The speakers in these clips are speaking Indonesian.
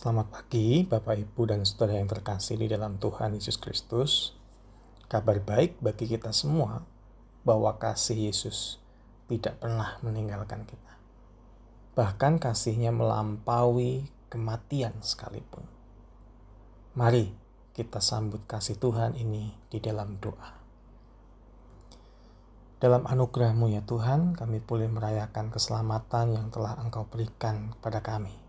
Selamat pagi, Bapak, Ibu, dan saudara yang terkasih di dalam Tuhan Yesus Kristus. Kabar baik bagi kita semua bahwa kasih Yesus tidak pernah meninggalkan kita. Bahkan kasihnya melampaui kematian sekalipun. Mari kita sambut kasih Tuhan ini di dalam doa. Dalam anugerahmu ya Tuhan, kami boleh merayakan keselamatan yang telah Engkau berikan kepada kami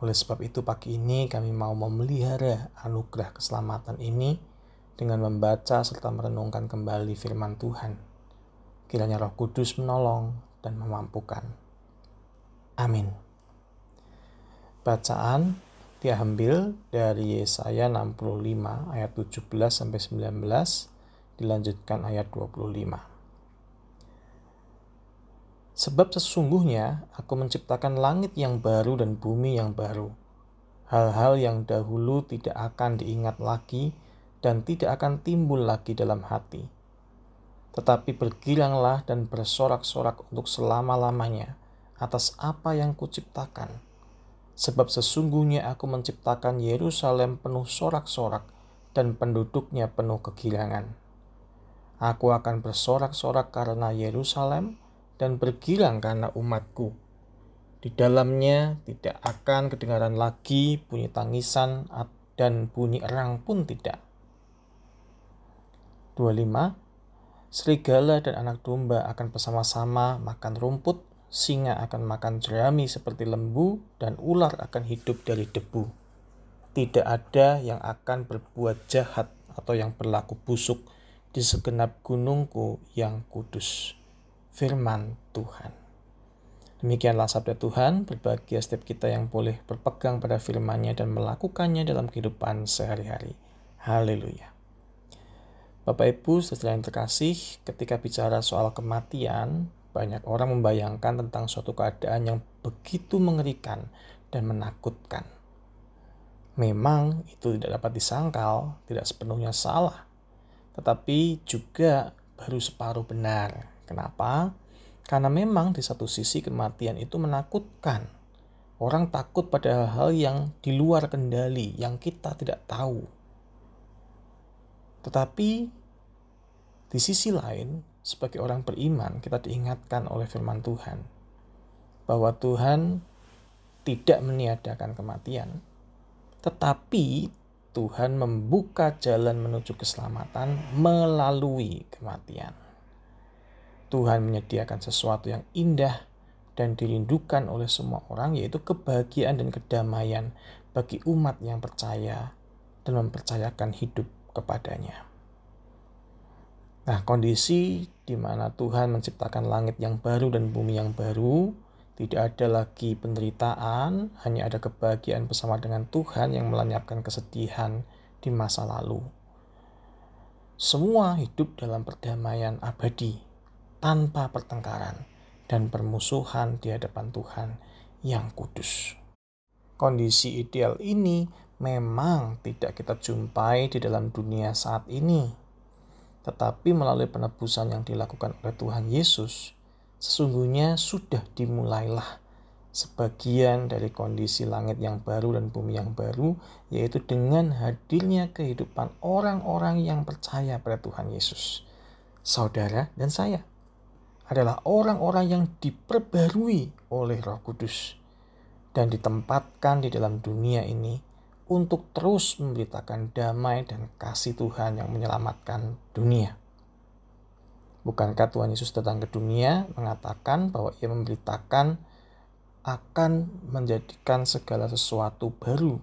oleh sebab itu pagi ini kami mau memelihara anugerah keselamatan ini dengan membaca serta merenungkan kembali firman Tuhan. Kiranya Roh Kudus menolong dan memampukan. Amin. Bacaan diambil dari Yesaya 65 ayat 17 sampai 19 dilanjutkan ayat 25. Sebab sesungguhnya aku menciptakan langit yang baru dan bumi yang baru. Hal-hal yang dahulu tidak akan diingat lagi dan tidak akan timbul lagi dalam hati. Tetapi bergilanglah dan bersorak-sorak untuk selama-lamanya atas apa yang kuciptakan. Sebab sesungguhnya aku menciptakan Yerusalem penuh sorak-sorak dan penduduknya penuh kegilangan. Aku akan bersorak-sorak karena Yerusalem, dan bergilang karena umatku. Di dalamnya tidak akan kedengaran lagi bunyi tangisan dan bunyi erang pun tidak. 25. Serigala dan anak domba akan bersama-sama makan rumput, singa akan makan jerami seperti lembu, dan ular akan hidup dari debu. Tidak ada yang akan berbuat jahat atau yang berlaku busuk di segenap gunungku yang kudus firman Tuhan. Demikianlah sabda Tuhan, berbahagia setiap kita yang boleh berpegang pada firman-Nya dan melakukannya dalam kehidupan sehari-hari. Haleluya. Bapak Ibu, setelah yang terkasih, ketika bicara soal kematian, banyak orang membayangkan tentang suatu keadaan yang begitu mengerikan dan menakutkan. Memang itu tidak dapat disangkal, tidak sepenuhnya salah, tetapi juga baru separuh benar Kenapa? Karena memang di satu sisi kematian itu menakutkan. Orang takut pada hal-hal yang di luar kendali, yang kita tidak tahu. Tetapi di sisi lain, sebagai orang beriman, kita diingatkan oleh firman Tuhan bahwa Tuhan tidak meniadakan kematian, tetapi Tuhan membuka jalan menuju keselamatan melalui kematian. Tuhan menyediakan sesuatu yang indah dan dirindukan oleh semua orang, yaitu kebahagiaan dan kedamaian bagi umat yang percaya dan mempercayakan hidup kepadanya. Nah, kondisi di mana Tuhan menciptakan langit yang baru dan bumi yang baru, tidak ada lagi penderitaan, hanya ada kebahagiaan bersama dengan Tuhan yang melenyapkan kesedihan di masa lalu. Semua hidup dalam perdamaian abadi tanpa pertengkaran dan permusuhan di hadapan Tuhan yang kudus. Kondisi ideal ini memang tidak kita jumpai di dalam dunia saat ini, tetapi melalui penebusan yang dilakukan oleh Tuhan Yesus, sesungguhnya sudah dimulailah sebagian dari kondisi langit yang baru dan bumi yang baru, yaitu dengan hadirnya kehidupan orang-orang yang percaya pada Tuhan Yesus, saudara dan saya adalah orang-orang yang diperbarui oleh Roh Kudus dan ditempatkan di dalam dunia ini untuk terus memberitakan damai dan kasih Tuhan yang menyelamatkan dunia. Bukankah Tuhan Yesus datang ke dunia mengatakan bahwa ia memberitakan akan menjadikan segala sesuatu baru.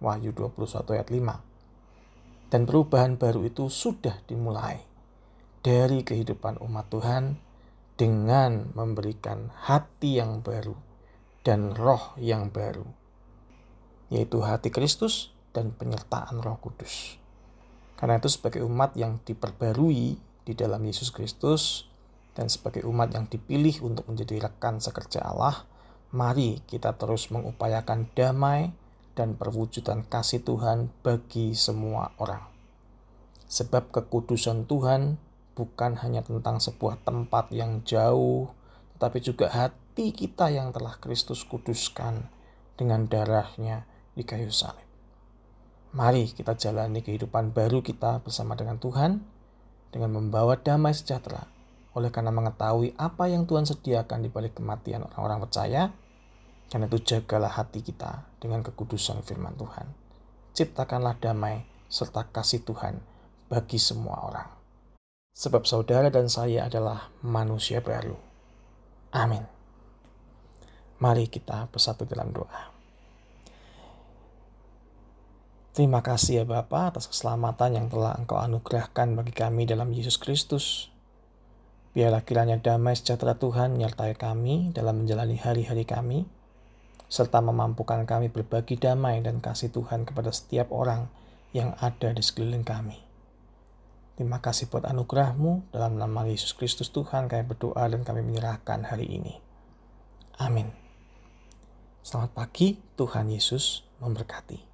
Wahyu 21 ayat 5. Dan perubahan baru itu sudah dimulai dari kehidupan umat Tuhan dengan memberikan hati yang baru dan roh yang baru, yaitu hati Kristus dan penyertaan Roh Kudus. Karena itu, sebagai umat yang diperbarui di dalam Yesus Kristus dan sebagai umat yang dipilih untuk menjadi rekan sekerja Allah, mari kita terus mengupayakan damai dan perwujudan kasih Tuhan bagi semua orang. Sebab kekudusan Tuhan bukan hanya tentang sebuah tempat yang jauh, tetapi juga hati kita yang telah Kristus kuduskan dengan darahnya di kayu salib. Mari kita jalani kehidupan baru kita bersama dengan Tuhan dengan membawa damai sejahtera oleh karena mengetahui apa yang Tuhan sediakan di balik kematian orang-orang percaya. Karena itu jagalah hati kita dengan kekudusan firman Tuhan. Ciptakanlah damai serta kasih Tuhan bagi semua orang. Sebab saudara dan saya adalah manusia baru. Amin. Mari kita bersatu dalam doa. Terima kasih ya Bapa atas keselamatan yang telah Engkau anugerahkan bagi kami dalam Yesus Kristus. Biarlah kiranya damai sejahtera Tuhan menyertai kami dalam menjalani hari-hari kami, serta memampukan kami berbagi damai dan kasih Tuhan kepada setiap orang yang ada di sekeliling kami. Terima kasih buat anugerahmu dalam nama Yesus Kristus Tuhan kami berdoa dan kami menyerahkan hari ini. Amin. Selamat pagi, Tuhan Yesus memberkati.